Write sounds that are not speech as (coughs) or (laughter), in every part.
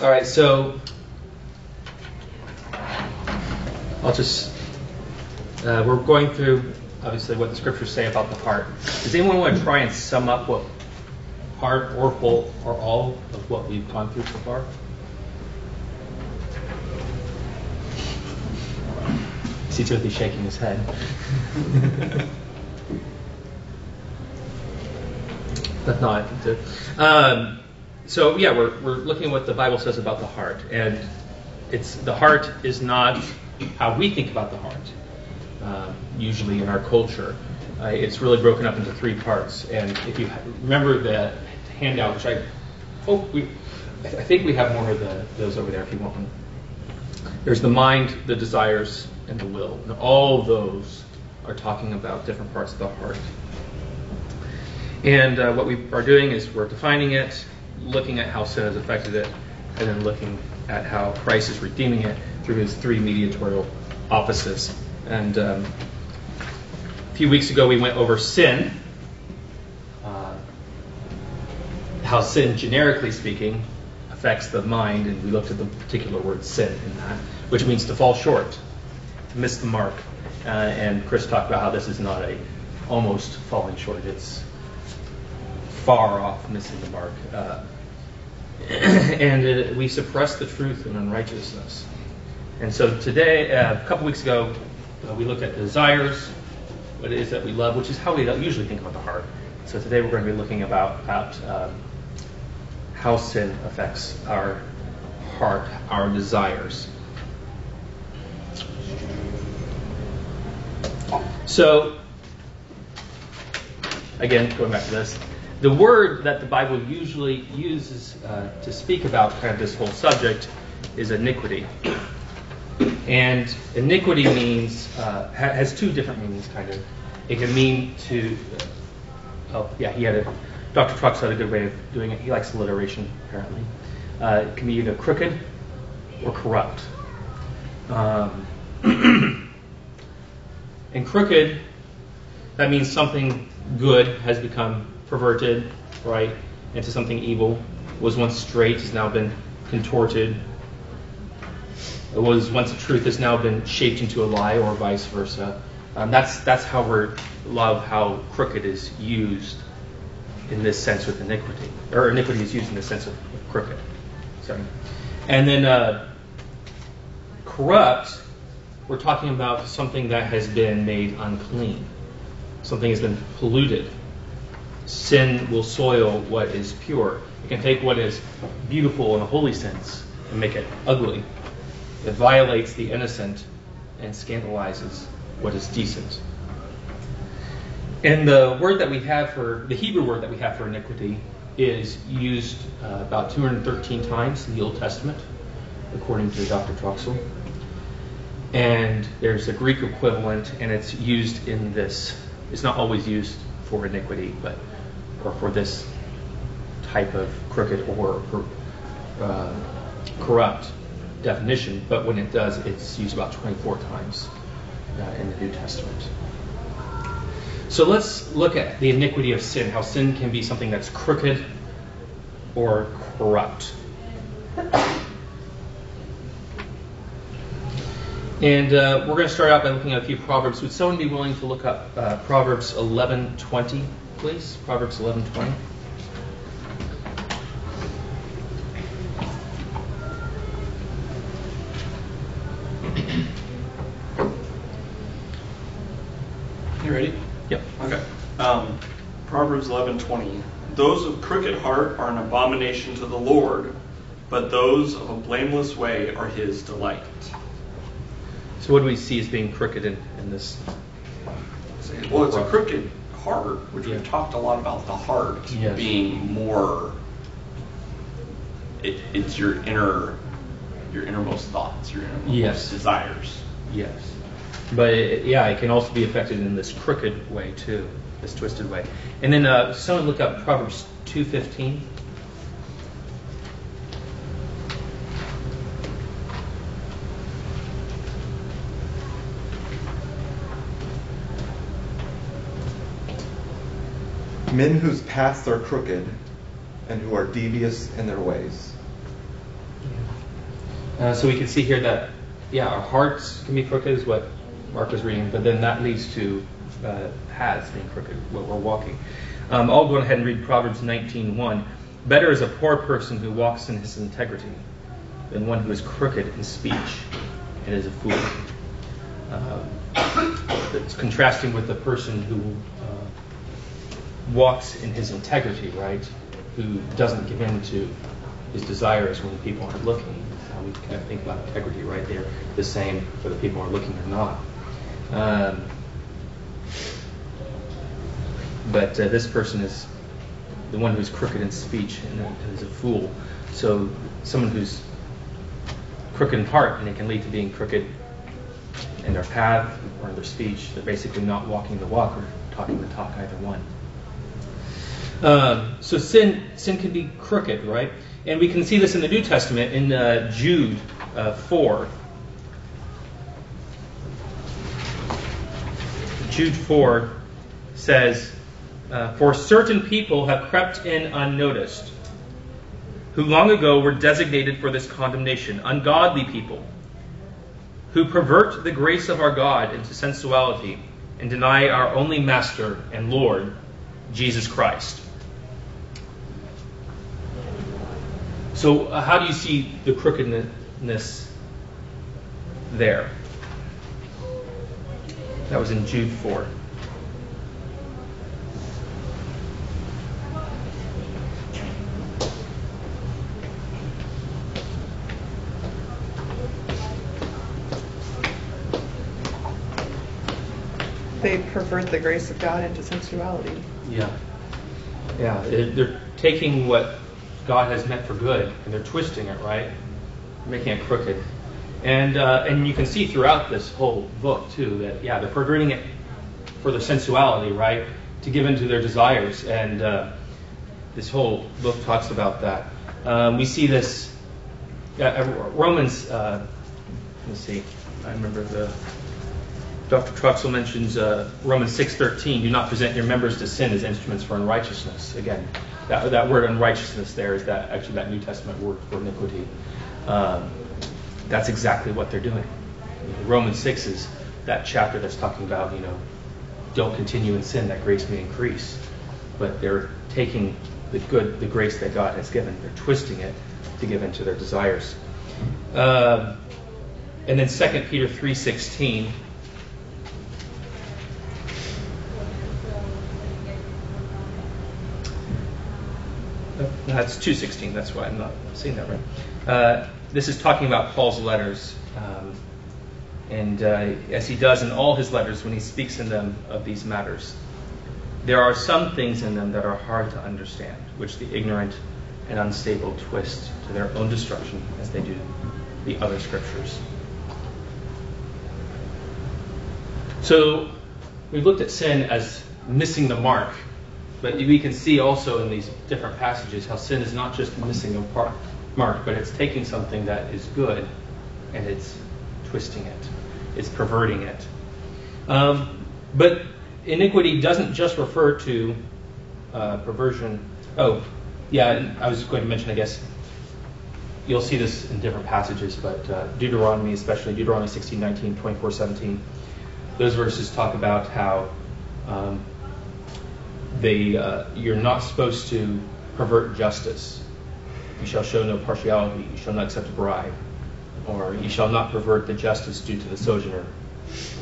All right, so I'll just, uh, we're going through obviously what the scriptures say about the heart. Does anyone want to try and sum up what part or whole or all of what we've gone through so far? See Timothy shaking his head. but no, I think that. Um, so yeah, we're, we're looking at what the Bible says about the heart, and it's the heart is not how we think about the heart. Uh, usually in our culture, uh, it's really broken up into three parts. And if you remember the handout, which I hope we, I think we have more of the, those over there if you want one. There's the mind, the desires, and the will. And all those are talking about different parts of the heart. And uh, what we are doing is we're defining it, looking at how sin has affected it, and then looking at how Christ is redeeming it through his three mediatorial offices. And um, a few weeks ago, we went over sin, uh, how sin, generically speaking, affects the mind, and we looked at the particular word sin in that, which means to fall short, to miss the mark. Uh, and Chris talked about how this is not a almost falling short; it's far off missing the mark. Uh, (coughs) and it, we suppress the truth in unrighteousness. And so today, uh, a couple weeks ago, uh, we looked at desires, what it is that we love, which is how we usually think about the heart. So today we're going to be looking about, about um, how sin affects our heart, our desires. So, again, going back to this, the word that the Bible usually uses uh, to speak about kind of this whole subject is iniquity. And iniquity means uh, has two different meanings, kind of. It can mean to. Uh, oh, yeah, he had a. Dr. Troxel had a good way of doing it. He likes alliteration, apparently. Uh, it can be either crooked or corrupt. Um, (clears throat) and crooked, that means something good has become perverted, right, into something evil. Was once straight, has now been contorted. It was once a truth, has now been shaped into a lie, or vice versa. Um, that's that's how we love how crooked is used in this sense with iniquity, or iniquity is used in the sense of crooked. Sorry, and then uh, corrupt. We're talking about something that has been made unclean. Something has been polluted sin will soil what is pure. It can take what is beautiful in a holy sense and make it ugly. It violates the innocent and scandalizes what is decent. And the word that we have for, the Hebrew word that we have for iniquity is used uh, about 213 times in the Old Testament, according to Dr. Troxel. And there's a Greek equivalent, and it's used in this. It's not always used for iniquity, but or for this type of crooked or uh, corrupt definition, but when it does, it's used about 24 times uh, in the New Testament. So let's look at the iniquity of sin, how sin can be something that's crooked or corrupt. And uh, we're going to start out by looking at a few proverbs. Would someone be willing to look up uh, Proverbs 11:20? Please? Proverbs 11:20. You ready? Yep. Okay. Um, Proverbs 11:20. Those of crooked heart are an abomination to the Lord, but those of a blameless way are His delight. So, what do we see as being crooked in, in this? Well, it's a crooked heart, which yeah. we've talked a lot about the heart yes. being more. It, it's your inner, your innermost thoughts, your innermost yes. desires. Yes, but it, yeah, it can also be affected in this crooked way too, this twisted way. And then uh, someone look up Proverbs two fifteen. Men whose paths are crooked and who are devious in their ways. Uh, so we can see here that, yeah, our hearts can be crooked, is what Mark was reading, but then that leads to uh, paths being crooked, what we're walking. Um, I'll go ahead and read Proverbs 19:1. Better is a poor person who walks in his integrity than one who is crooked in speech and is a fool. Uh, it's contrasting with the person who walks in his integrity, right? Who doesn't give in to his desires when the people aren't looking. How we kind of think about integrity right there, the same whether people are looking or not. Um, but uh, this person is the one who's crooked in speech and is a fool. So someone who's crooked in heart, and it can lead to being crooked in their path or in their speech. They're basically not walking the walk or talking the talk, either one. Um, so sin sin can be crooked, right? And we can see this in the New Testament in uh, Jude uh, 4. Jude 4 says, uh, For certain people have crept in unnoticed, who long ago were designated for this condemnation, ungodly people, who pervert the grace of our God into sensuality and deny our only Master and Lord, Jesus Christ. So, uh, how do you see the crookedness there? That was in Jude 4. They pervert the grace of God into sensuality. Yeah. Yeah, they're taking what God has meant for good and they're twisting it, right? Making it crooked. And uh, and you can see throughout this whole book too that yeah they're perverting it for their sensuality, right? To give into their desires, and uh, this whole book talks about that. Um, we see this uh, Romans. Uh, let's see, I remember the Dr. Troxel mentions uh, Romans 6:13. Do not present your members to sin as instruments for unrighteousness. Again, that, that word unrighteousness there is that actually that New Testament word for iniquity. Um, that's exactly what they're doing. Romans 6 is that chapter that's talking about, you know, don't continue in sin that grace may increase. But they're taking the good, the grace that God has given, they're twisting it to give into their desires. Uh, and then 2 Peter 3:16. That's 2:16. That's why I'm not seeing that right. Uh, this is talking about Paul's letters. Um, and uh, as he does in all his letters when he speaks in them of these matters, there are some things in them that are hard to understand, which the ignorant and unstable twist to their own destruction as they do the other scriptures. So we've looked at sin as missing the mark, but we can see also in these different passages how sin is not just missing a part, mark, but it's taking something that is good and it's twisting it, it's perverting it. Um, but iniquity doesn't just refer to uh, perversion. Oh, yeah, I was going to mention, I guess, you'll see this in different passages, but uh, Deuteronomy, especially Deuteronomy 16, 19, 24, 17, those verses talk about how um, uh, you're not supposed to pervert justice. You shall show no partiality. You shall not accept a bribe. Or you shall not pervert the justice due to the sojourner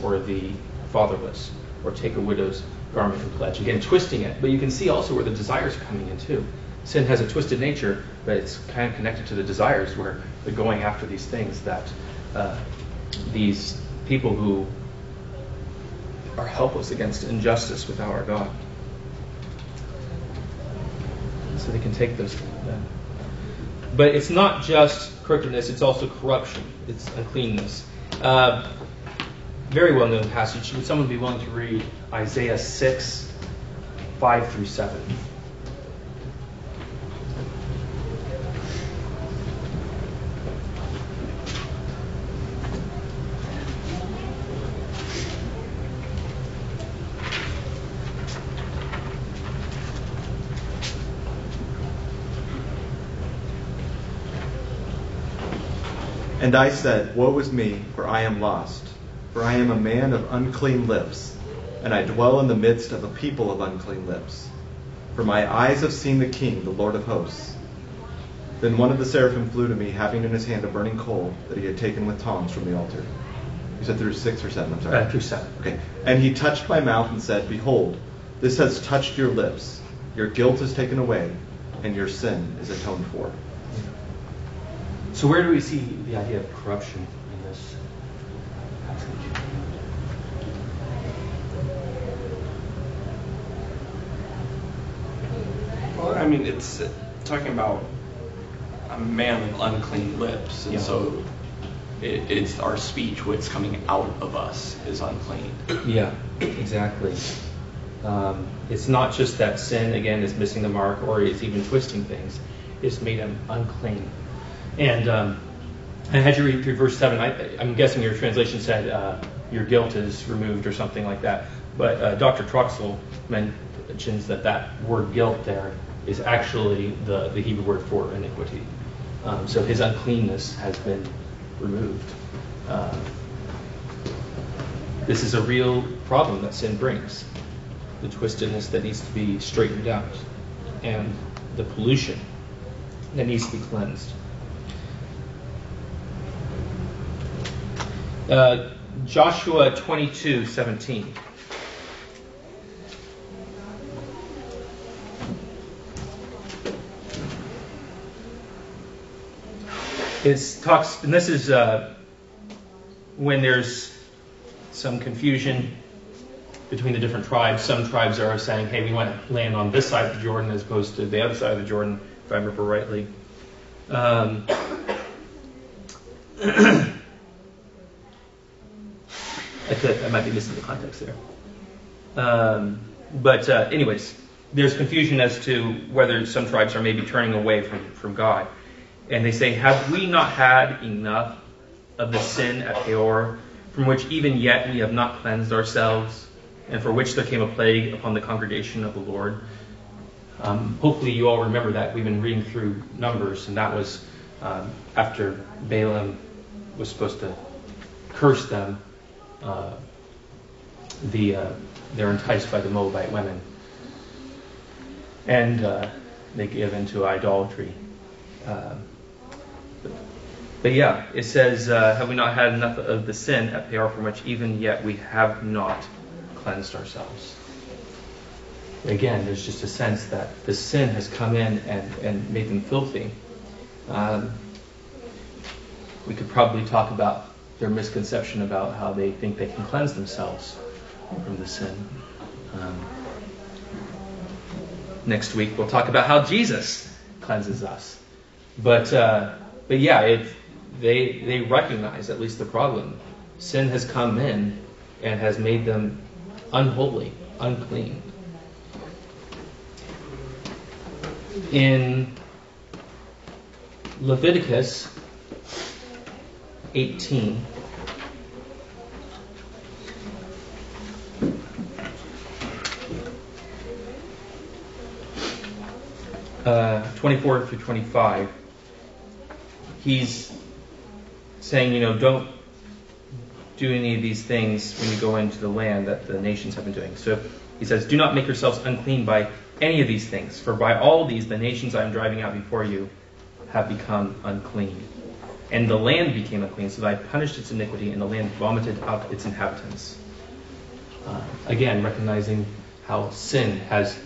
or the fatherless, or take a widow's garment and pledge. Again, twisting it. But you can see also where the desires are coming in too. Sin has a twisted nature, but it's kind of connected to the desires where they're going after these things that uh, these people who are helpless against injustice without our God. So they can take those. But it's not just crookedness, it's also corruption, it's uncleanness. Uh, very well known passage. Would someone be willing to read Isaiah 6, 5 through 7? And I said, Woe is me, for I am lost, for I am a man of unclean lips, and I dwell in the midst of a people of unclean lips. For my eyes have seen the King, the Lord of hosts. Then one of the seraphim flew to me, having in his hand a burning coal that he had taken with tongs from the altar. You said through six or seven, I'm sorry. Uh, through seven. Okay. And he touched my mouth and said, Behold, this has touched your lips. Your guilt is taken away, and your sin is atoned for. So where do we see the idea of corruption in this passage? Well, I mean, it's uh, talking about a man of unclean lips, and Yeah. so it, it's our speech, what's coming out of us, is unclean. Yeah, exactly. Um, it's not just that sin, again, is missing the mark or is even twisting things. It's made him unclean. And um, I had you read through verse 7. I, I'm guessing your translation said uh, your guilt is removed or something like that. But uh, Dr. Troxel mentions that that word guilt there is actually the, the Hebrew word for iniquity. Um, so his uncleanness has been removed. Um, this is a real problem that sin brings the twistedness that needs to be straightened out, and the pollution that needs to be cleansed. Uh, Joshua 22 17. It talks, and this is uh, when there's some confusion between the different tribes. Some tribes are saying, hey, we want land on this side of the Jordan as opposed to the other side of the Jordan, if I remember rightly. Um, (clears throat) I, could, I might be missing the context there. Um, but, uh, anyways, there's confusion as to whether some tribes are maybe turning away from, from God. And they say, Have we not had enough of the sin at Peor, from which even yet we have not cleansed ourselves? and for which there came a plague upon the congregation of the Lord. Um, hopefully, you all remember that. We've been reading through Numbers, and that was um, after Balaam was supposed to curse them. Uh, the uh, they're enticed by the Moabite women, and uh, they give into idolatry. But, but, yeah, it says, uh, "Have we not had enough of the sin at Peor, from which even yet we have not cleansed ourselves. Again, there's just a sense that the sin has come in and, and made them filthy. Um, we could probably talk about their misconception about how they think they can cleanse themselves from the sin. Um, next week we'll talk about how Jesus cleanses us. But uh, but yeah, they they recognize at least the problem. Sin has come in and has made them unholy, unclean. In Leviticus 18, uh, 24 through 25, he's saying, you know, don't do any of these things when you go into the land that the nations have been doing. So he says, Do not make yourselves unclean by any of these things, for by all these the nations I am driving out before you have become unclean. And the land became unclean, so that I punished its iniquity, and the land vomited up its inhabitants. Uh, again, recognizing how sin has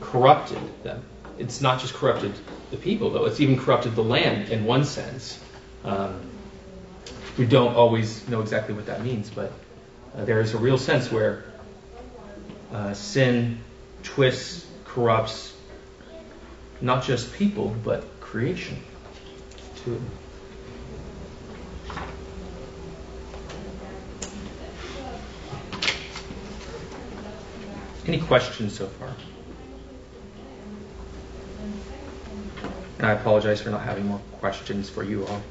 corrupted them. It's not just corrupted the people, though, it's even corrupted the land in one sense. Um, we don't always know exactly what that means, but uh, there is a real sense where uh, sin twists, corrupts not just people, but creation too. Any questions so far? And I apologize for not having more questions for you all.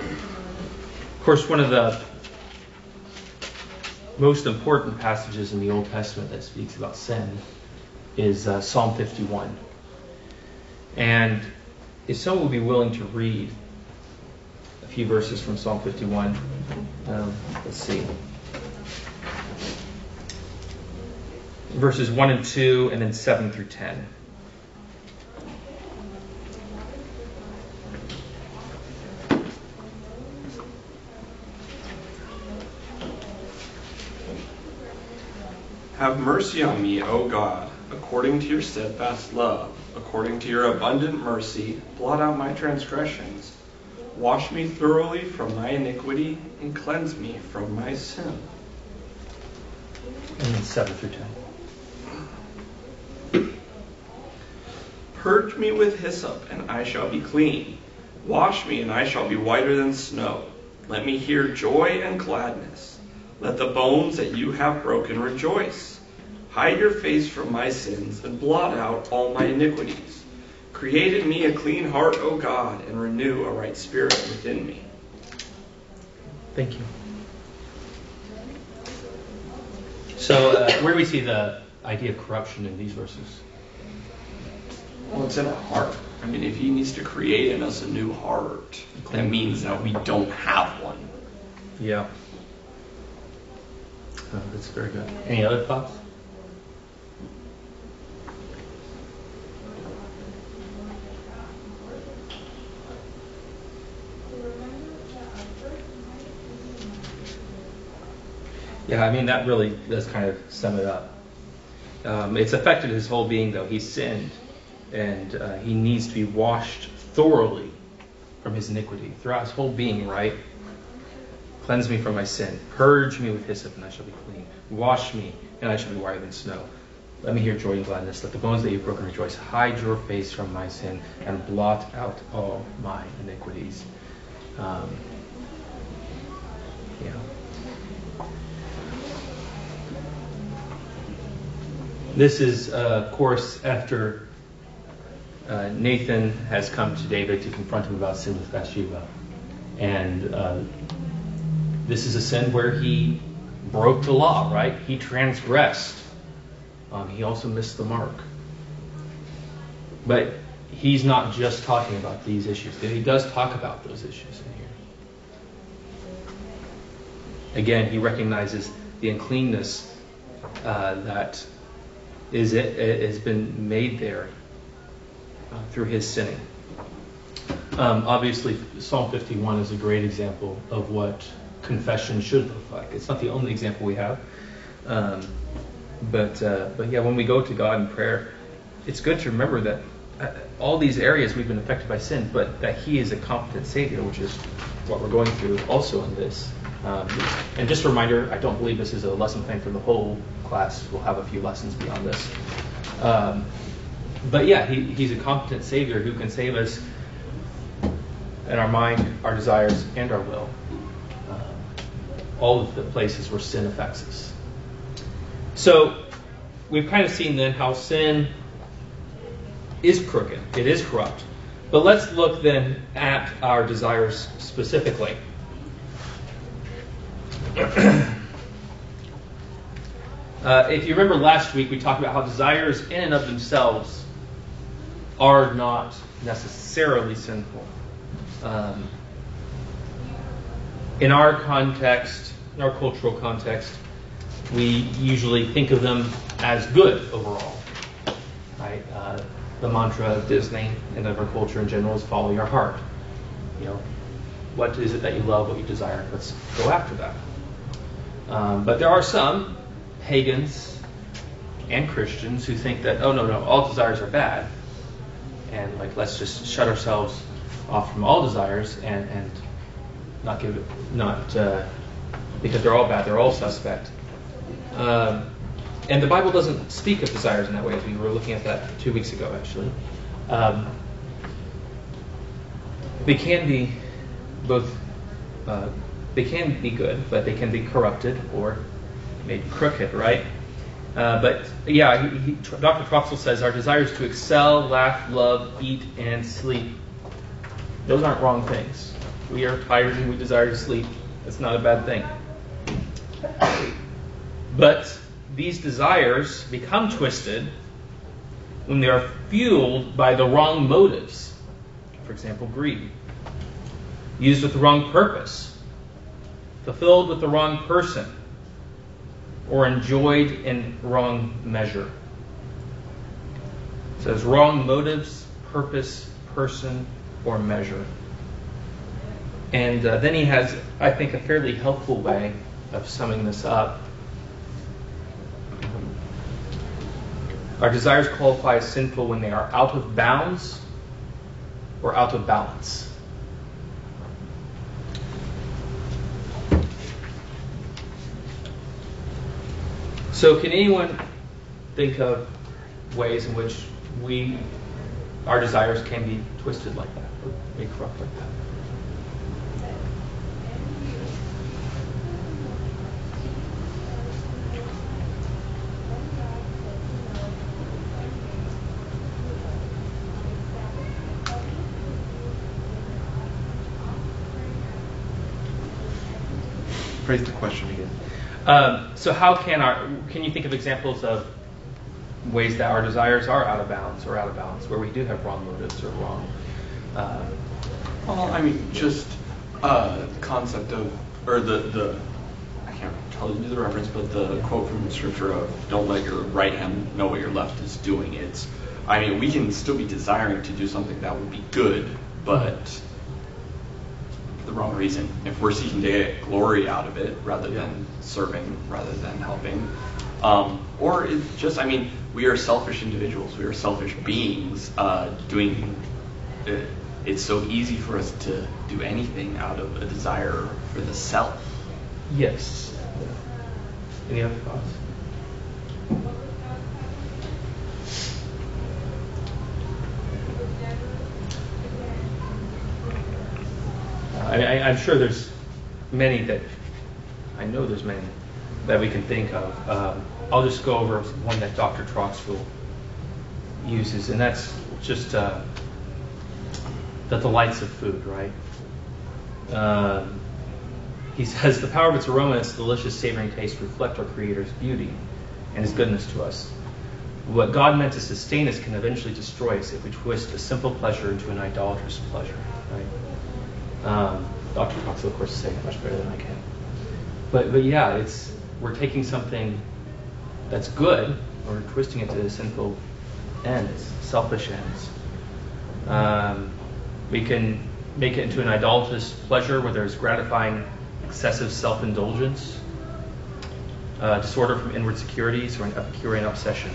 Of course, one of the most important passages in the Old Testament that speaks about sin is uh, Psalm 51. And if someone would be willing to read a few verses from Psalm 51, um, let's see. Verses 1 and 2, and then 7 through 10. Have mercy on me, O God, according to your steadfast love, according to your abundant mercy, blot out my transgressions. Wash me thoroughly from my iniquity and cleanse me from my sin. And then 7 through 10. Purge me with hyssop, and I shall be clean. Wash me, and I shall be whiter than snow. Let me hear joy and gladness. Let the bones that you have broken rejoice. Hide your face from my sins and blot out all my iniquities. Create in me a clean heart, O God, and renew a right spirit within me. Thank you. So, uh, where do we see the idea of corruption in these verses? Well, it's in our heart. I mean, if he needs to create in us a new heart, that means that we don't have one. Yeah. Oh, that's very good. Any other thoughts? Yeah, I mean, that really does kind of sum it up. Um, it's affected his whole being, though. He sinned, and uh, he needs to be washed thoroughly from his iniquity throughout his whole being, right? Cleanse me from my sin. Purge me with hyssop, and I shall be clean. Wash me, and I shall be whiter than snow. Let me hear joy and gladness. Let the bones that you've broken rejoice. Hide your face from my sin, and blot out all my iniquities. Um, yeah. This is, uh, of course, after uh, Nathan has come to David to confront him about sin with Bathsheba. And uh, this is a sin where he broke the law, right? He transgressed. Um, he also missed the mark. But he's not just talking about these issues. He does talk about those issues in here. Again, he recognizes the uncleanness uh, that is it, it, has been made there uh, through his sinning. Um, obviously, Psalm 51 is a great example of what confession should look like. It's not the only example we have. Um, but, uh, but yeah, when we go to God in prayer, it's good to remember that uh, all these areas we've been affected by sin, but that He is a competent Savior, which is what we're going through also in this. Um, and just a reminder, I don't believe this is a lesson plan for the whole class. We'll have a few lessons beyond this. Um, but yeah, he, He's a competent Savior who can save us in our mind, our desires, and our will all of the places where sin affects us. So we've kind of seen then how sin is crooked, it is corrupt. But let's look then at our desires specifically. (clears throat) uh, if you remember last week, we talked about how desires in and of themselves are not necessarily sinful. Um, in our context, in our cultural context, we usually think of them as good overall. Right? Uh, the mantra of Disney and of our culture in general is follow your heart. You know, what is it that you love, what you desire? Let's go after that. Um, but there are some pagans and Christians who think that, oh, no, no, all desires are bad. And like, let's just shut ourselves off from all desires and, and not give it, not uh, because they're all bad, they're all suspect. Um, and the Bible doesn't speak of desires in that way, as we were looking at that two weeks ago, actually. Um, they can be both, uh, they can be good, but they can be corrupted or made crooked, right? Uh, but yeah, he, he, Dr. Troxel says our desires to excel, laugh, love, eat, and sleep. Those aren't wrong things. We are tired and we desire to sleep. That's not a bad thing. But these desires become twisted when they are fueled by the wrong motives for example, greed. Used with the wrong purpose, fulfilled with the wrong person, or enjoyed in wrong measure. It says wrong motives, purpose, person, or measure. And uh, then he has, I think, a fairly helpful way of summing this up. Our desires qualify as sinful when they are out of bounds or out of balance. So, can anyone think of ways in which we, our desires can be twisted like that, or made corrupt like that? Phrase the question again. Um, so how can our can you think of examples of ways that our desires are out of bounds or out of balance, where we do have wrong motives or wrong? Uh, well, I mean, just uh, the concept of or the the I can't tell you the reference, but the quote from scripture of "Don't let your right hand know what your left is doing." It's I mean, we can still be desiring to do something that would be good, but the wrong reason. If we're seeking to get glory out of it rather than serving, rather than helping, um, or it's just, I mean, we are selfish individuals. We are selfish beings uh, doing. Uh, it's so easy for us to do anything out of a desire for the self. Yes. Any other thoughts? I, am sure there's many that I know there's many that we can think of. Um, I'll just go over one that Dr. Troxel uses, and that's just uh, the delights of food, right? Um, he says the power of its aroma and its delicious savoring taste reflect our Creator's beauty and His goodness to us. What God meant to sustain us can eventually destroy us if we twist a simple pleasure into an idolatrous pleasure, right? Um, Dr. Cox, of course, is saying it much better than I can. But, but yeah, it's we're taking something that's good, or twisting it to sinful ends, selfish ends. Um, we can make it into an idolatrous pleasure where there's gratifying excessive self-indulgence, uh, disorder from inward securities, or an Epicurean obsession.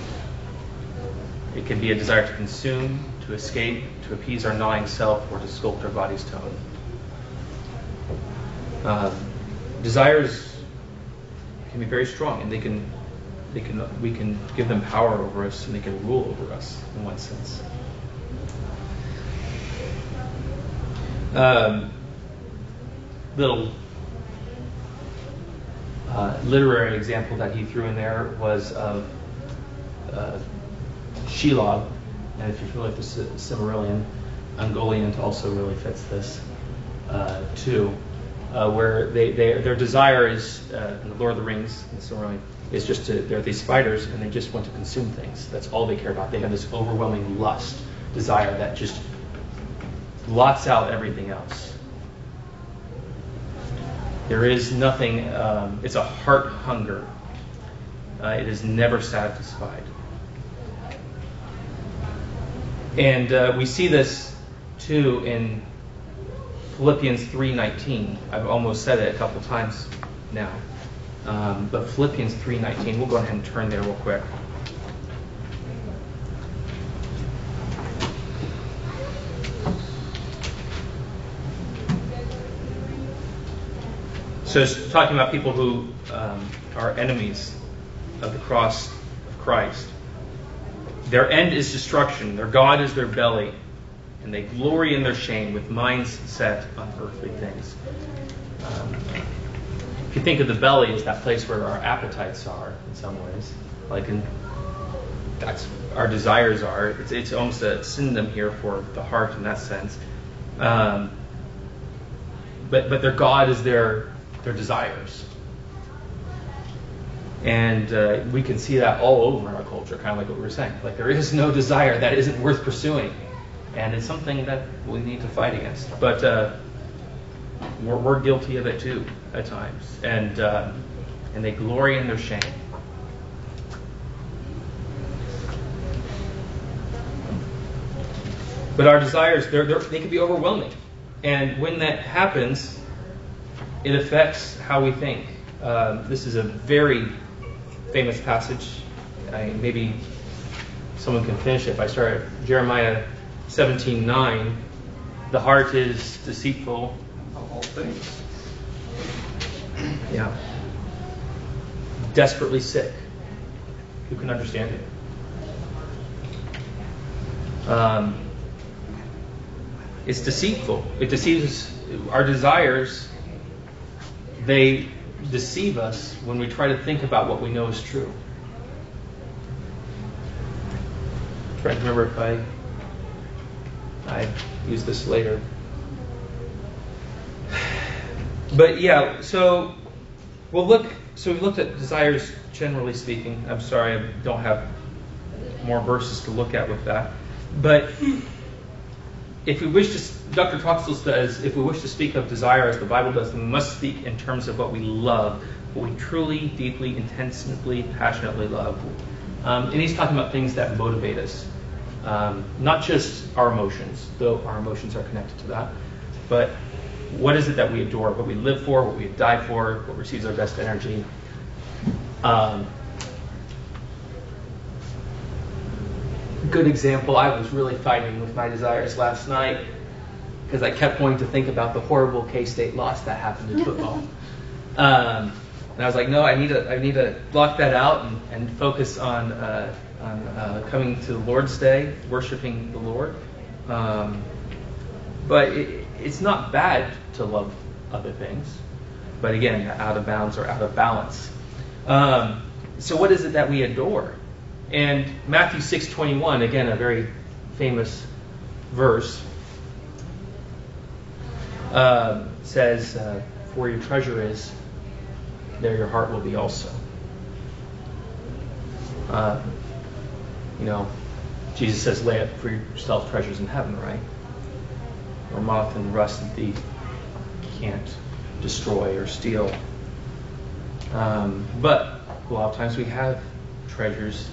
It can be a desire to consume, to escape, to appease our gnawing self, or to sculpt our body's tone. Uh, desires can be very strong, and they can, they can, we can give them power over us, and they can rule over us in one sense. Um, little uh, literary example that he threw in there was of uh, Shelob, and if you're familiar with the Silmarillion, Ungoliant also really fits this uh, too uh, where they, they, their desire is, uh, in the Lord of the Rings, and is just to, they're these spiders and they just want to consume things. That's all they care about. They have this overwhelming lust, desire that just blots out everything else. There is nothing, um, it's a heart hunger. Uh, it is never satisfied. And uh, we see this too in Philippians 3:19. I've almost said it a couple times now, um, but Philippians 3:19. We'll go ahead and turn there real quick. So it's talking about people who um, are enemies of the cross of Christ. Their end is destruction. Their God is their belly and they glory in their shame with minds set on earthly things. Um, if you think of the belly as that place where our appetites are, in some ways, like in, that's our desires are. It's, it's almost a synonym here for the heart in that sense. Um, but but their God is their their desires, and uh, we can see that all over in our culture, kind of like what we were saying. Like there is no desire that isn't worth pursuing and it's something that we need to fight against. But uh, we're, we're, guilty of it too at times, and uh, and they glory in their shame. But our desires, they're, they're, they can be overwhelming. And when that happens, it affects how we think. Um, this is a very famous passage. I, maybe someone can finish it if I start Jeremiah 17:9. The heart is deceitful of all things. Yeah. Desperately sick. Who can understand it? Um, it's deceitful. It deceives our desires. They deceive us when we try to think about what we know is true. I'm trying to remember if I I use this later. But yeah, so we'll look. So we looked at desires generally speaking. I'm sorry, I don't have more verses to look at with that. But if we wish to, Dr. Troxel says, if we wish to speak of desire as the Bible does, we must speak in terms of what we love, what we truly, deeply, intensely, passionately love. Um, and he's talking about things that motivate us. Um, not just our emotions, though our emotions are connected to that, but what is it that we adore, what we live for, what we die for, what receives our best energy. Um, good example, I was really fighting with my desires last night because I kept wanting to think about the horrible K-State loss that happened in football. (laughs) Um, and I was like, no, I need to, I need to block that out and, and focus on, uh, on uh, coming to the Lord's Day, worshiping the Lord. Um, but it, it's not bad to love other things, but again, out of bounds or out of balance. Um, so, what is it that we adore? And Matthew 6:21, again, a very famous verse, uh, says, uh, "For your treasure is, there your heart will be also." Uh, you know, Jesus says, "Lay up for yourself treasures in heaven," right? Where moth and rust and thief can't destroy or steal. Um, but a lot of times we have treasures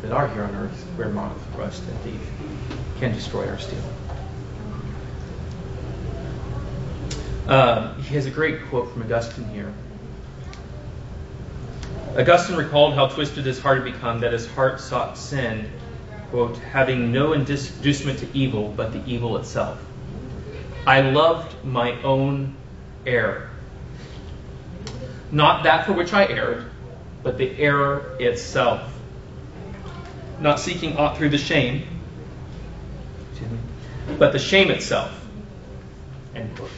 that are here on earth where moth, rust, and thief can destroy or steal. Uh, he has a great quote from Augustine here. Augustine recalled how twisted his heart had become, that his heart sought sin, quote, having no inducement to evil but the evil itself. I loved my own error. Not that for which I erred, but the error itself not seeking aught through the shame, but the shame itself. End quote.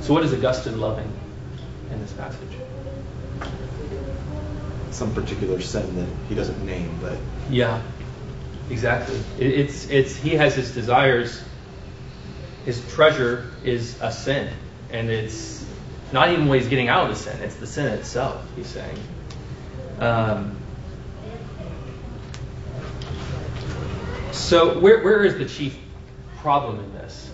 So, what is Augustine loving in this passage? Some particular sin that he doesn't name, but yeah, exactly. It, it's it's he has his desires. His treasure is a sin, and it's not even what he's getting out of the sin; it's the sin itself. He's saying. Um, So, where, where is the chief problem in this?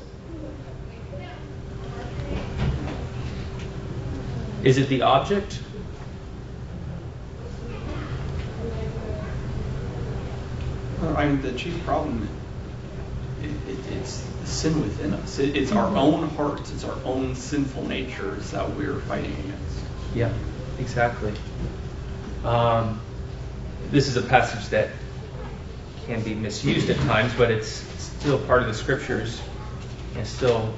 Is it the object? I mean, the chief problem it, it, it's the sin within us. It, it's our own hearts. It's our own sinful natures that we're fighting against. Yeah, exactly. Um, this is a passage that can be misused at times, but it's still part of the scriptures and still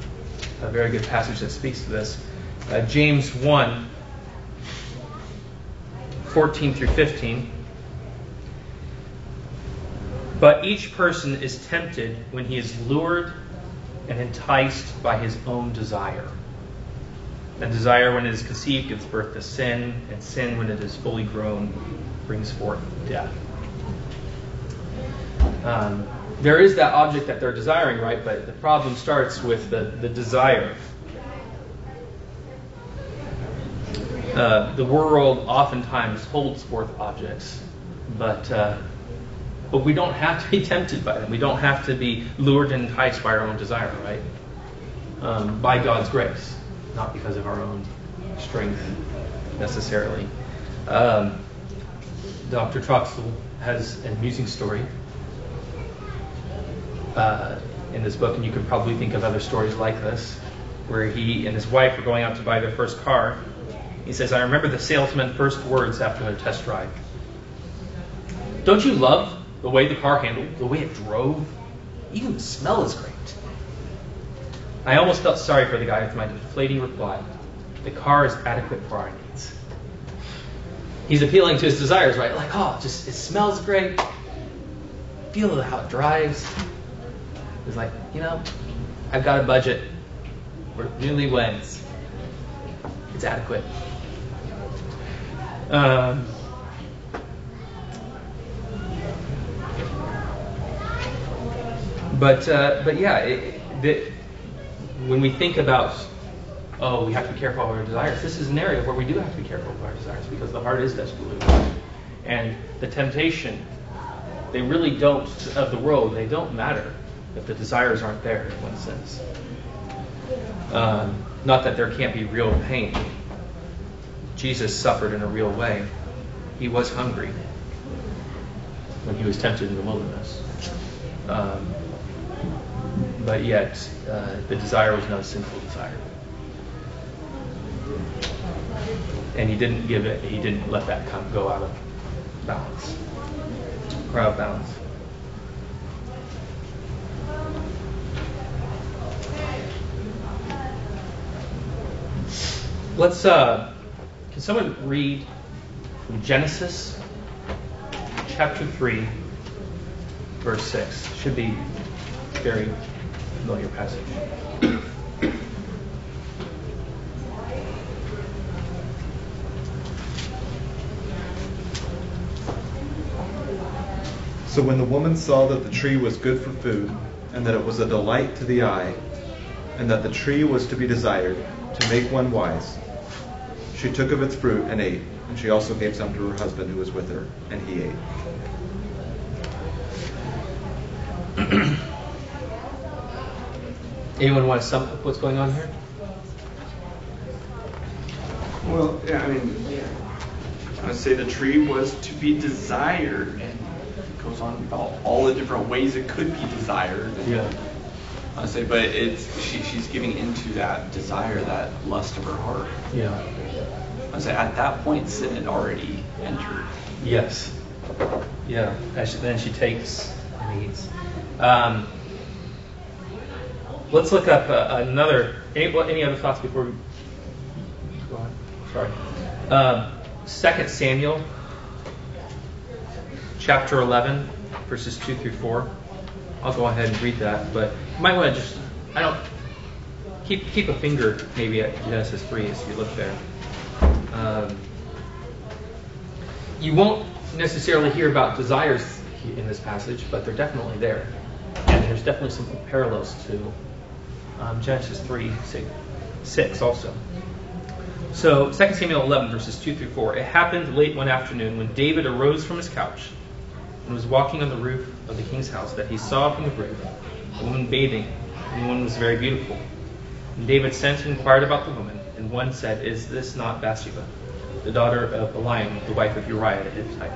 a very good passage that speaks to this. Uh, James 1 14 through 15. But each person is tempted when he is lured and enticed by his own desire. And desire, when it is conceived, gives birth to sin, and sin, when it is fully grown, brings forth death. Um, there is that object that they're desiring, right? But the problem starts with the, the desire. Uh, the world oftentimes holds forth objects, but uh, But we don't have to be (laughs) tempted by them. We don't have to be lured and enticed by our own desire, right? Um, by God's grace, not because of our own strength necessarily. Um, Dr. Troxel has an amusing story uh, in this book, and you could probably think of other stories like this, where he and his wife were going out to buy their first car. He says, I remember the salesman's first words after their test drive. Don't you love the way the car handled, the way it drove? Even the smell is great. I almost felt sorry for the guy with my deflating reply. The car is adequate for our needs. He's appealing to his desires, right? Like, oh, just it smells great. Feel how it drives. He's like, you know, I've got a budget. We're newlyweds. It's adequate. Um, but uh, but yeah, it, it, when we think about oh, we have to be careful of our desires, this is an area where we do have to be careful of our desires because the heart is desperately wicked. And the temptation, they really don't, of the world, they don't matter if the desires aren't there in one sense. Um, not that there can't be real pain. Jesus suffered in a real way. He was hungry when he was tempted in the wilderness. Um, but yet, uh, the desire was not a sinful desire. And he didn't give it, he didn't let that come, go out of balance, or out of balance. Let's, uh, can someone read from Genesis chapter 3, verse 6? Should be very familiar passage. So when the woman saw that the tree was good for food, and that it was a delight to the eye, and that the tree was to be desired to make one wise, she took of its fruit and ate, and she also gave some to her husband who was with her, and he ate. Anyone want to sum up what's going on here? Well, yeah, I mean, I would say the tree was to be desired, and it goes on about all the different ways it could be desired. Yeah. I say, but it's she, she's giving into that desire, that lust of her heart. Yeah. I say, at that point, sin had already entered. Yes. Yeah. And she, then she takes and eats. Um, let's look up uh, another. Any, any other thoughts before we go on? Sorry. Um, Second Samuel, chapter 11, verses 2 through 4. I'll go ahead and read that, but you might want to just, I don't, keep, keep a finger maybe at Genesis 3 as you look there. Um, you won't necessarily hear about desires in this passage, but they're definitely there. And there's definitely some parallels to um, Genesis 3 6, 6 also. So 2 Samuel 11, verses 2 through 4. It happened late one afternoon when David arose from his couch and was walking on the roof of the king's house that he saw from the roof a woman bathing, and the woman was very beautiful. And David sent and inquired about the woman, and one said, Is this not Bathsheba, the daughter of Eliam, the wife of Uriah the Hittite?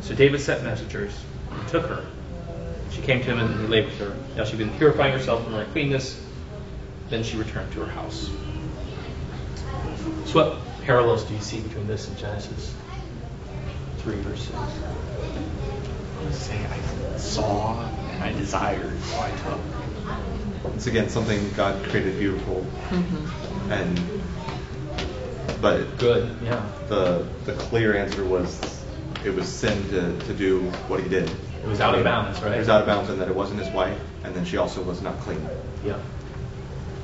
So David sent messengers and took her. She came to him and he lay with her. Now she had been purifying herself from her uncleanness. Then she returned to her house. So what parallels do you see between this and Genesis 3 verse 6? I say, I saw and I desired, so I took. It's again something God created beautiful, Mm-hmm. and but Good, yeah. the the clear answer was it was sin to, to do what he did. It was out of bounds, right? It was out of bounds in that it wasn't his wife, and then she also was not clean. Yeah.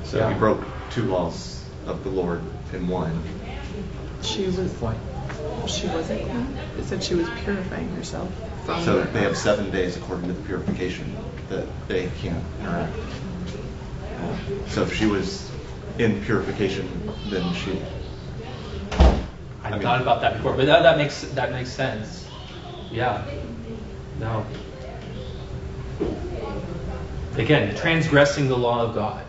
So Yeah. he broke two laws of the Lord in one. She was. Point. She wasn't clean. It said she was purifying herself from. So her they have seven days according to the purification that they can't interact. Uh, so if she was in purification, then she. I, I mean- thought about that before, but that, that makes that makes sense. Yeah. No. Again, transgressing the law of God,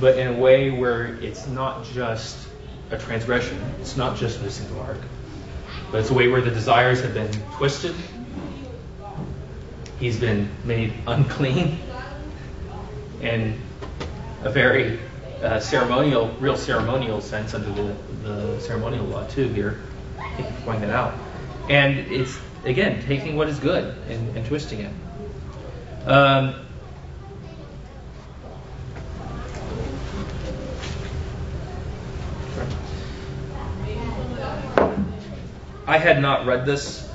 but in a way where it's not just a transgression, it's not just missing the mark, but it's a way where the desires have been twisted, he's been made unclean, in a very uh, ceremonial, real ceremonial sense under the, the ceremonial law too here. I you point that out. And it's again taking what is good and, and twisting it. Um, I had not read this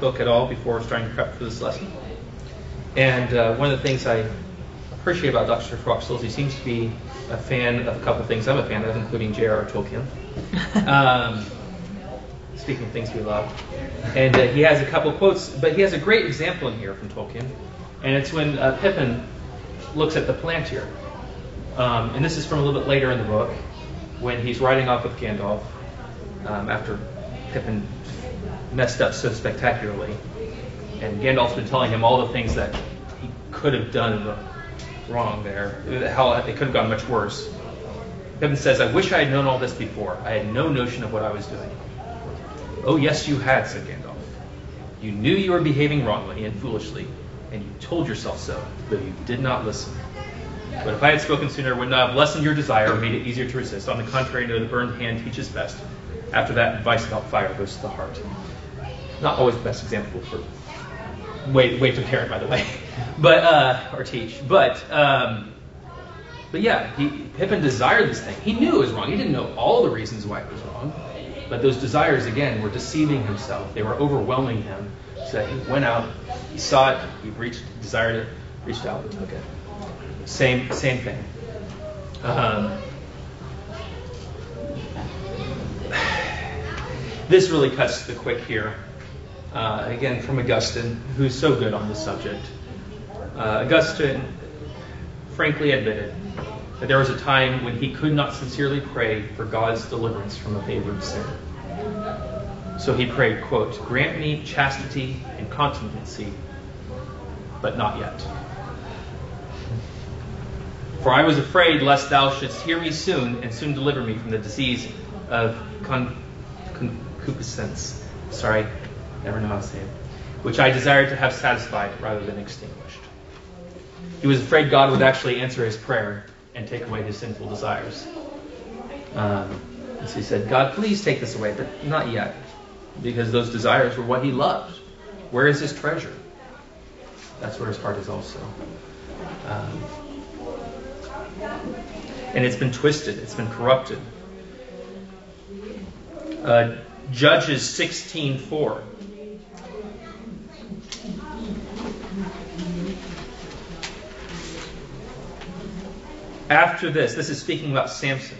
book at all before I was trying to prep for this lesson. And uh, one of the things I appreciate about Dr. Fox is he seems to be a fan of a couple of things I'm a fan of, including J.R.R. Tolkien. (laughs) Um, speaking of things we love. And uh, he has a couple quotes, but he has a great example in here from Tolkien. And it's when uh, Pippin looks at the Palantir. Um, and this is from a little bit later in the book, when he's riding off with Gandalf um, after Pippin messed up so spectacularly. And Gandalf's been telling him all the things that he could have done wrong there, how it could have gone much worse. Pippin says, I wish I had known all this before. I had no notion of what I was doing. Oh, yes, you had, said Gandalf. You knew you were behaving wrongly and foolishly, and you told yourself so, though you did not listen. But if I had spoken sooner, it would not have lessened your desire or made it easier to resist. On the contrary, know the burned hand teaches best. After that, advice about fire goes to the heart. Not always the best example for way way to parent, by the way, (laughs) but uh, or teach. But um, but yeah, he, Pippin desired this thing. He knew it was wrong. He didn't know all the reasons why it was wrong, but those desires again were deceiving himself. They were overwhelming him. So he went out, he saw it, he reached, desired it, reached out and took it. Same same thing. Um, this really cuts to the quick here. Uh, again, from Augustine, who's so good on this subject. Uh, Augustine frankly admitted that there was a time when he could not sincerely pray for God's deliverance from a favored sin. So he prayed, quote, Grant me chastity and continency, but not yet. For I was afraid lest thou shouldst hear me soon and soon deliver me from the disease of con- concupiscence. Sorry, never know how to say it. Which I desired to have satisfied rather than extinguished. He was afraid God would actually answer his prayer and take away his sinful desires. Um, so he said, God, please take this away, but not yet. Because those desires were what he loved. Where is his treasure? That's where his heart is also. Um, and it's been twisted, it's been corrupted. Uh, Judges 16:4. After this, this is speaking about Samson.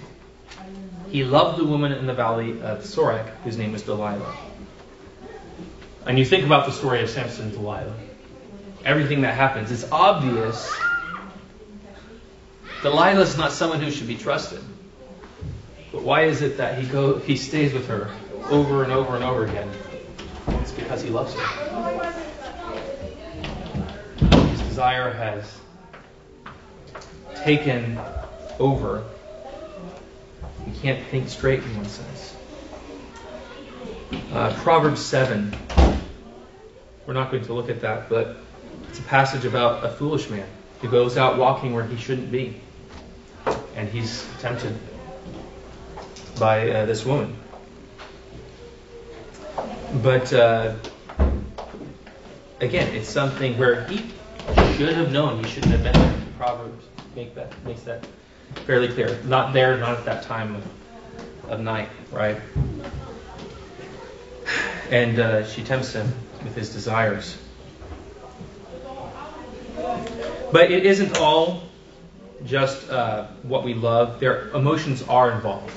He loved the woman in the valley of Sorek, whose name was Delilah. And you think about the story of Samson and Delilah. Everything that happens, it's obvious Delilah's not someone who should be trusted. But why is it that he go he stays with her over and over and over again? It's because he loves her. His desire has taken over. He can't think straight in one sense. Uh, Proverbs 7. We're not going to look at that, but it's a passage about a foolish man who goes out walking where he shouldn't be. And he's tempted by uh, this woman. But uh, again, it's something where he should have known he shouldn't have been there. Proverbs make that makes that fairly clear. Not there, not at that time of, of night, right? And uh, she tempts him with his desires. But it isn't all just uh, what we love. Their emotions are involved.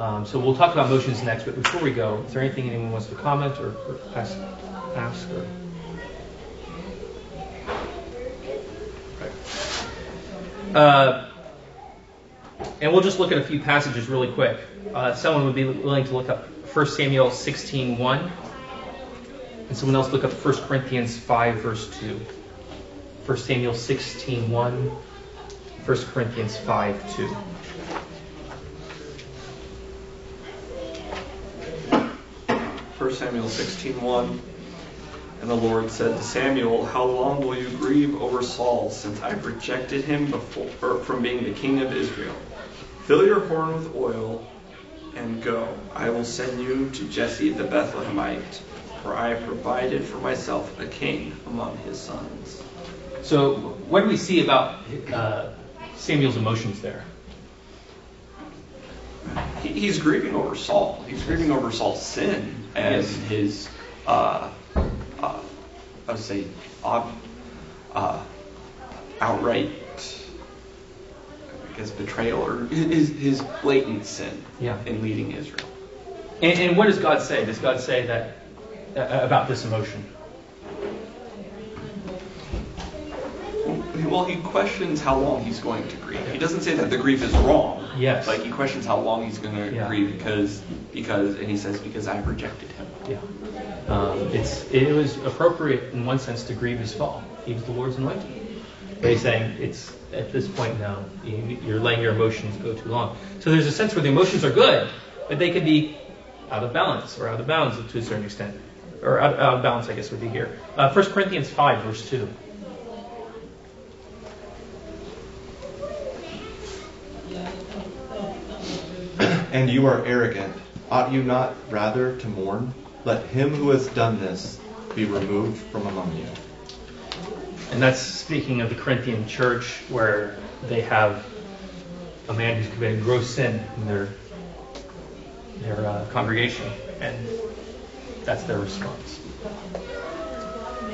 Um, so we'll talk about motions next. But before we go, is there anything anyone wants to comment or, or ask? ask or? Uh, and we'll just look at a few passages really quick. Uh, someone would be willing to look up 1 Samuel 16:1. And someone else look up 1 Corinthians 5, verse 2. 1 Samuel 16, 1. 1 Corinthians 5, 2. First Samuel 16:1 And the Lord said to Samuel, How long will you grieve over Saul, since I've rejected him before, from being the king of Israel? Fill your horn with oil and go. I will send you to Jesse the Bethlehemite, for I have provided for myself a king among his sons. So, what do we see about uh, Samuel's emotions there? He, he's grieving over Saul. He's grieving over Saul's sin as yes. his, uh, uh, I would say, uh, outright, I guess, betrayal or his, his blatant sin yeah. in leading Israel. And, and, what does God say? Does God say that uh, about this emotion? Well, he questions how long he's going to grieve. He doesn't say that the grief is wrong. Yes. But he questions how long he's going to yeah. grieve because because and he says because I've rejected him. Yeah. Um, it's it was appropriate in one sense to grieve his fall. He was the Lord's anointed. But he's saying it's at this point now you're letting your emotions go too long. So there's a sense where the emotions are good, but they could be out of balance or out of bounds to a certain extent, or out, out of balance, I guess would be here. Uh, 1 Corinthians 5 verse 2. And you are arrogant, ought you not rather to mourn? Let him who has done this be removed from among you. And that's speaking of the Corinthian church where they have a man who's committed gross sin in their their uh, congregation, and that's their response.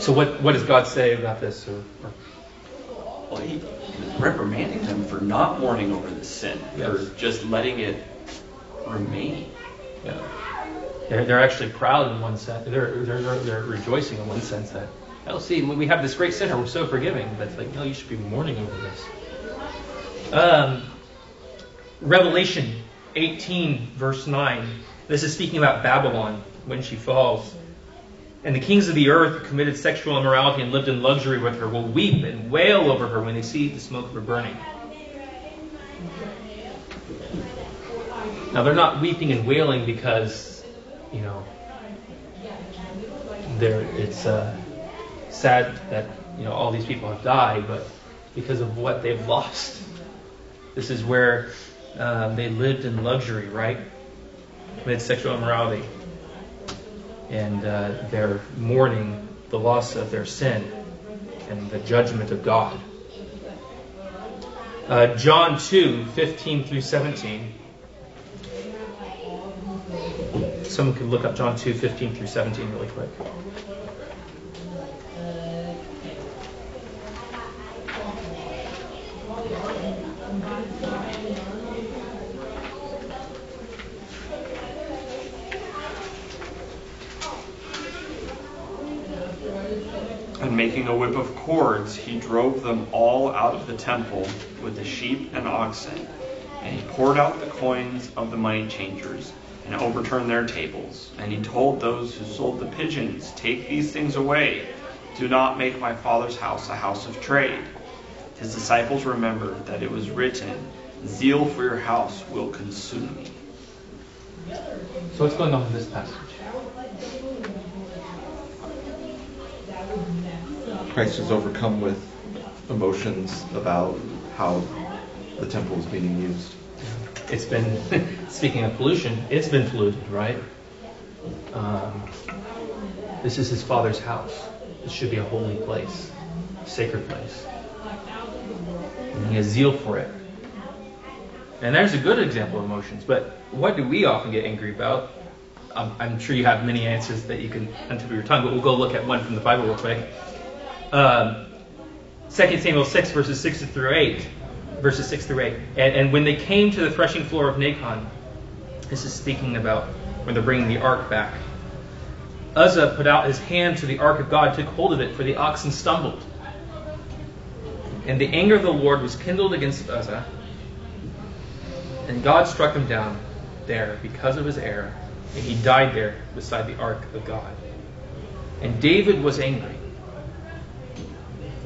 So what what does God say about this? Or, or? Well, he reprimanding them for not mourning over the sin, yes. for just letting it remain. Yeah. They're, they're actually proud in one sense. They're, they're, they're rejoicing in one sense that, oh, see, we have this great sinner. We're so forgiving. But it's like, no, you should be mourning over this. Um, Revelation 18, verse 9. This is speaking about Babylon when she falls. And the kings of the earth who committed sexual immorality and lived in luxury with her will weep and wail over her when they see the smoke of her burning. Now they're not weeping and wailing because, you know, it's uh, sad that you know all these people have died, but because of what they've lost. This is where um, they lived in luxury, right? Committed sexual immorality, and uh, they're mourning the loss of their sin and the judgment of God. Uh, John 2, 15 through 17. Someone could look up John 2, 15 through 17 really quick. And making a whip of cords, he drove them all out of the temple with the sheep and oxen. And he poured out the coins of the money changers and overturn their tables. And he told those who sold the pigeons, Take these things away. Do not make my father's house a house of trade. His disciples remembered that it was written, Zeal for your house will consume me. So what's going on in this passage? Christ is overcome with emotions about how the temple is being used it's been, (laughs) speaking of pollution, it's been polluted, right? Um, this is his father's house. This should be a holy place, sacred place. And he has zeal for it. And there's a good example of emotions, but what do we often get angry about? I'm, I'm sure you have many answers that you can untip your tongue, but we'll go look at one from the Bible real quick. Um, 2 Samuel 6, verses 6 through 8 verses 6 through 8. And, and when they came to the threshing floor of Nacon, this is speaking about when they're bringing the ark back. Uzzah put out his hand to the ark of God, took hold of it, for the oxen stumbled. And the anger of the Lord was kindled against Uzzah, and God struck him down there because of his error, and he died there beside the ark of God. And David was angry.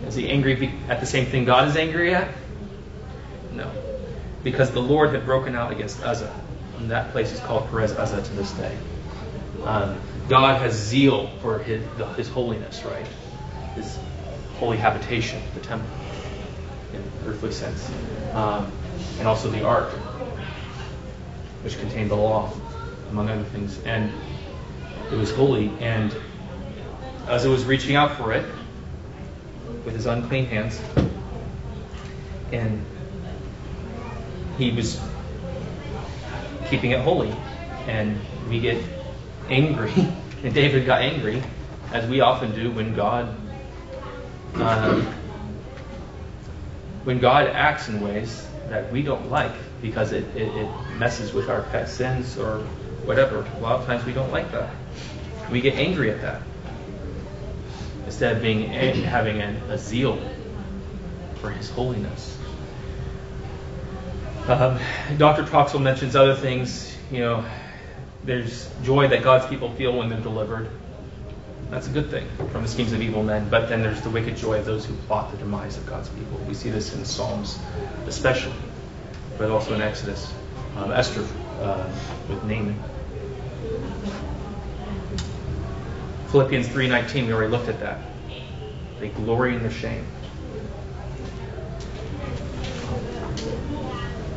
Is he angry at the same thing God is angry at? No. Because the Lord had broken out against Uzzah. And that place is called Perez Uzzah to this day. Um, God has zeal for his, the, his holiness, right? His holy habitation, the temple, in earthly sense. Um, and also the ark, which contained the law, among other things. And it was holy. And it was reaching out for it with his unclean hands, and he was keeping it holy. And we get angry, (laughs) and David got angry, as we often do when God. Um, when God acts in ways that we don't like because it, it, it, messes with our pet sins or whatever, a lot of times we don't like that. We get angry at that instead of being having a, a zeal for His holiness. Um, Dr. Troxel mentions other things. You know, there's joy that God's people feel when they're delivered. That's a good thing from the schemes of evil men. But then there's the wicked joy of those who plot the demise of God's people. We see this in Psalms, especially, but also in Exodus. Um, Esther uh, with Haman. Philippians 3:19. We already looked at that. They glory in their shame.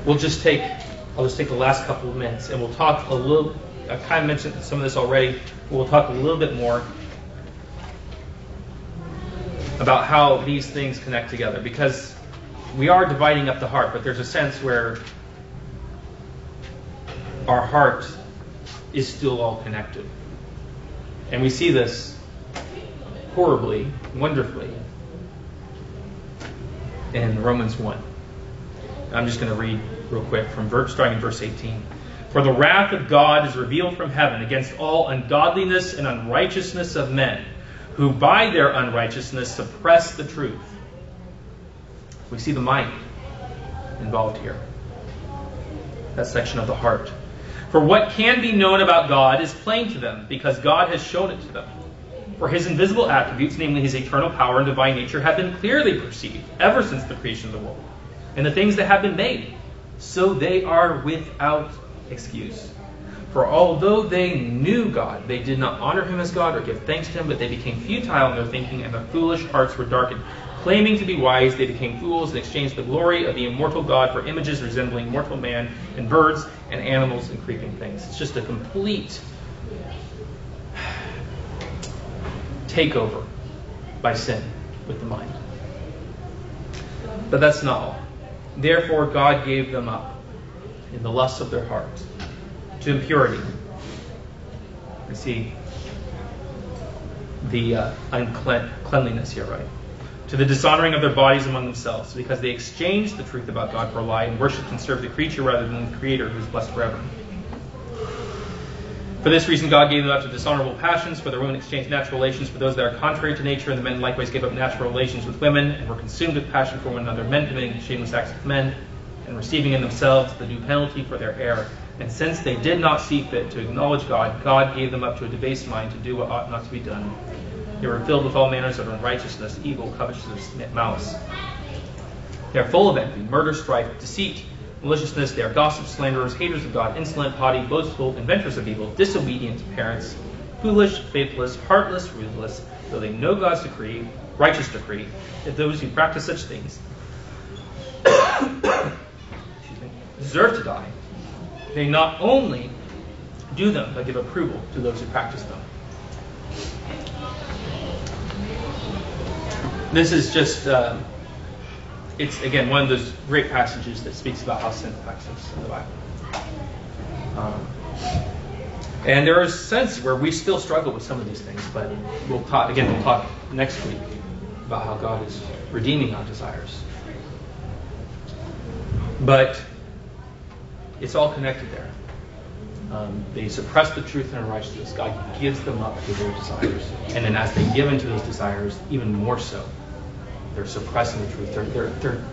We'll just take. I'll just take the last couple of minutes, and we'll talk a little. I kind of mentioned some of this already. We'll talk a little bit more about how these things connect together because we are dividing up the heart, but there's a sense where our heart is still all connected. And we see this horribly, wonderfully in Romans 1. I'm just going to read real quick from verse, starting in verse 18. For the wrath of God is revealed from heaven against all ungodliness and unrighteousness of men who by their unrighteousness suppress the truth. We see the mind involved here. That section of the heart. For what can be known about God is plain to them, because God has shown it to them. For his invisible attributes, namely his eternal power and divine nature, have been clearly perceived ever since the creation of the world, and the things that have been made, so they are without excuse. For although they knew God, they did not honor him as God or give thanks to him, but they became futile in their thinking, and their foolish hearts were darkened. Claiming to be wise, they became fools and exchanged the glory of the immortal God for images resembling mortal man and birds and animals and creeping things. It's just a complete takeover by sin with the mind. But that's not all. Therefore, God gave them up in the lusts of their hearts to impurity. We see the uh, uncleanliness here, right? To the dishonoring of their bodies among themselves, because they exchanged the truth about God for a lie and worshipped and served the creature rather than the Creator who is blessed forever. For this reason, God gave them up to dishonorable passions, for the women exchanged natural relations for those that are contrary to nature, and the men likewise gave up natural relations with women, and were consumed with passion for one another, men committing shameless acts with men, and receiving in themselves the due penalty for their error. And since they did not see fit to acknowledge God, God gave them up to a debased mind to do what ought not to be done. They were filled with all manners of unrighteousness, evil, covetousness, malice. They are full of envy, murder, strife, deceit, maliciousness. They are gossips, slanderers, haters of God, insolent, haughty, boastful, inventors of evil, disobedient to parents, foolish, faithless, heartless, ruthless, though they know God's decree, righteous decree, that those who practice such things (coughs) deserve to die they not only do them, but give approval to those who practice them. This is just, uh, it's again one of those great passages that speaks about how sin affects us in the Bible. Um, and there is a sense where we still struggle with some of these things, but we'll talk again. We'll talk next week about how God is redeeming our desires. But it's all connected there. Um, they suppress the truth and unrighteousness. God gives them up to their desires. And then as they give into those desires, even more so, they're suppressing the truth. They're, they're, they're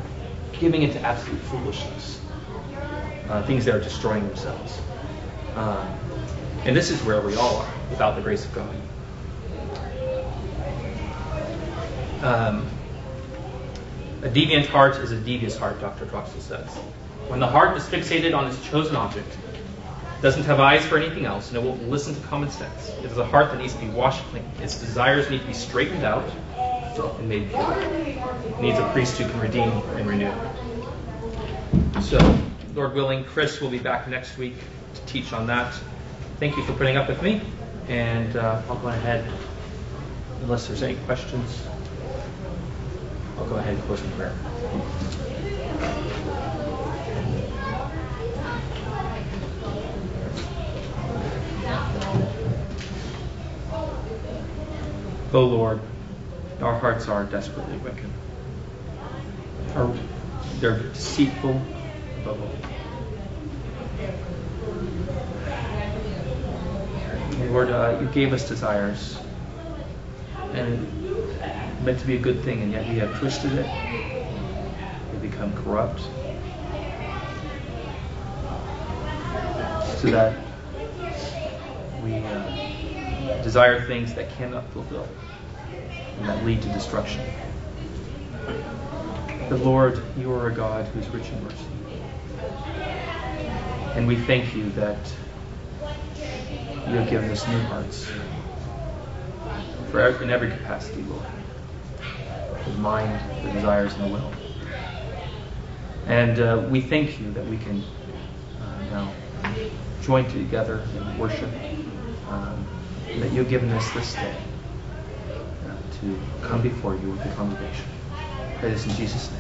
giving into absolute foolishness. Uh, things that are destroying themselves. Um, and this is where we all are without the grace of God. Um, a deviant heart is a devious heart, Dr. Troxel says. When the heart is fixated on its chosen object, doesn't have eyes for anything else, and it won't listen to common sense. It is a heart that needs to be washed clean. Its desires need to be straightened out and made pure. It needs a priest who can redeem and renew. So, Lord willing, Chris will be back next week to teach on that. Thank you for putting up with me, and uh, I'll go ahead, unless there's any questions, I'll go ahead and close in prayer. O oh Lord, our hearts are desperately wicked. Our, they're deceitful above all. Lord, uh, you gave us desires, and meant to be a good thing, and yet we have twisted it. We become corrupt, so that we uh, desire things that cannot fulfill and that lead to destruction. But Lord, you are a God who is rich in mercy. And we thank you that you have given us new hearts for every, in every capacity, Lord. The mind, the desires, and the will. And uh, we thank you that we can uh, now join together in worship um, that you've given us this day to come before you with the congregation. Pray this in Jesus' name.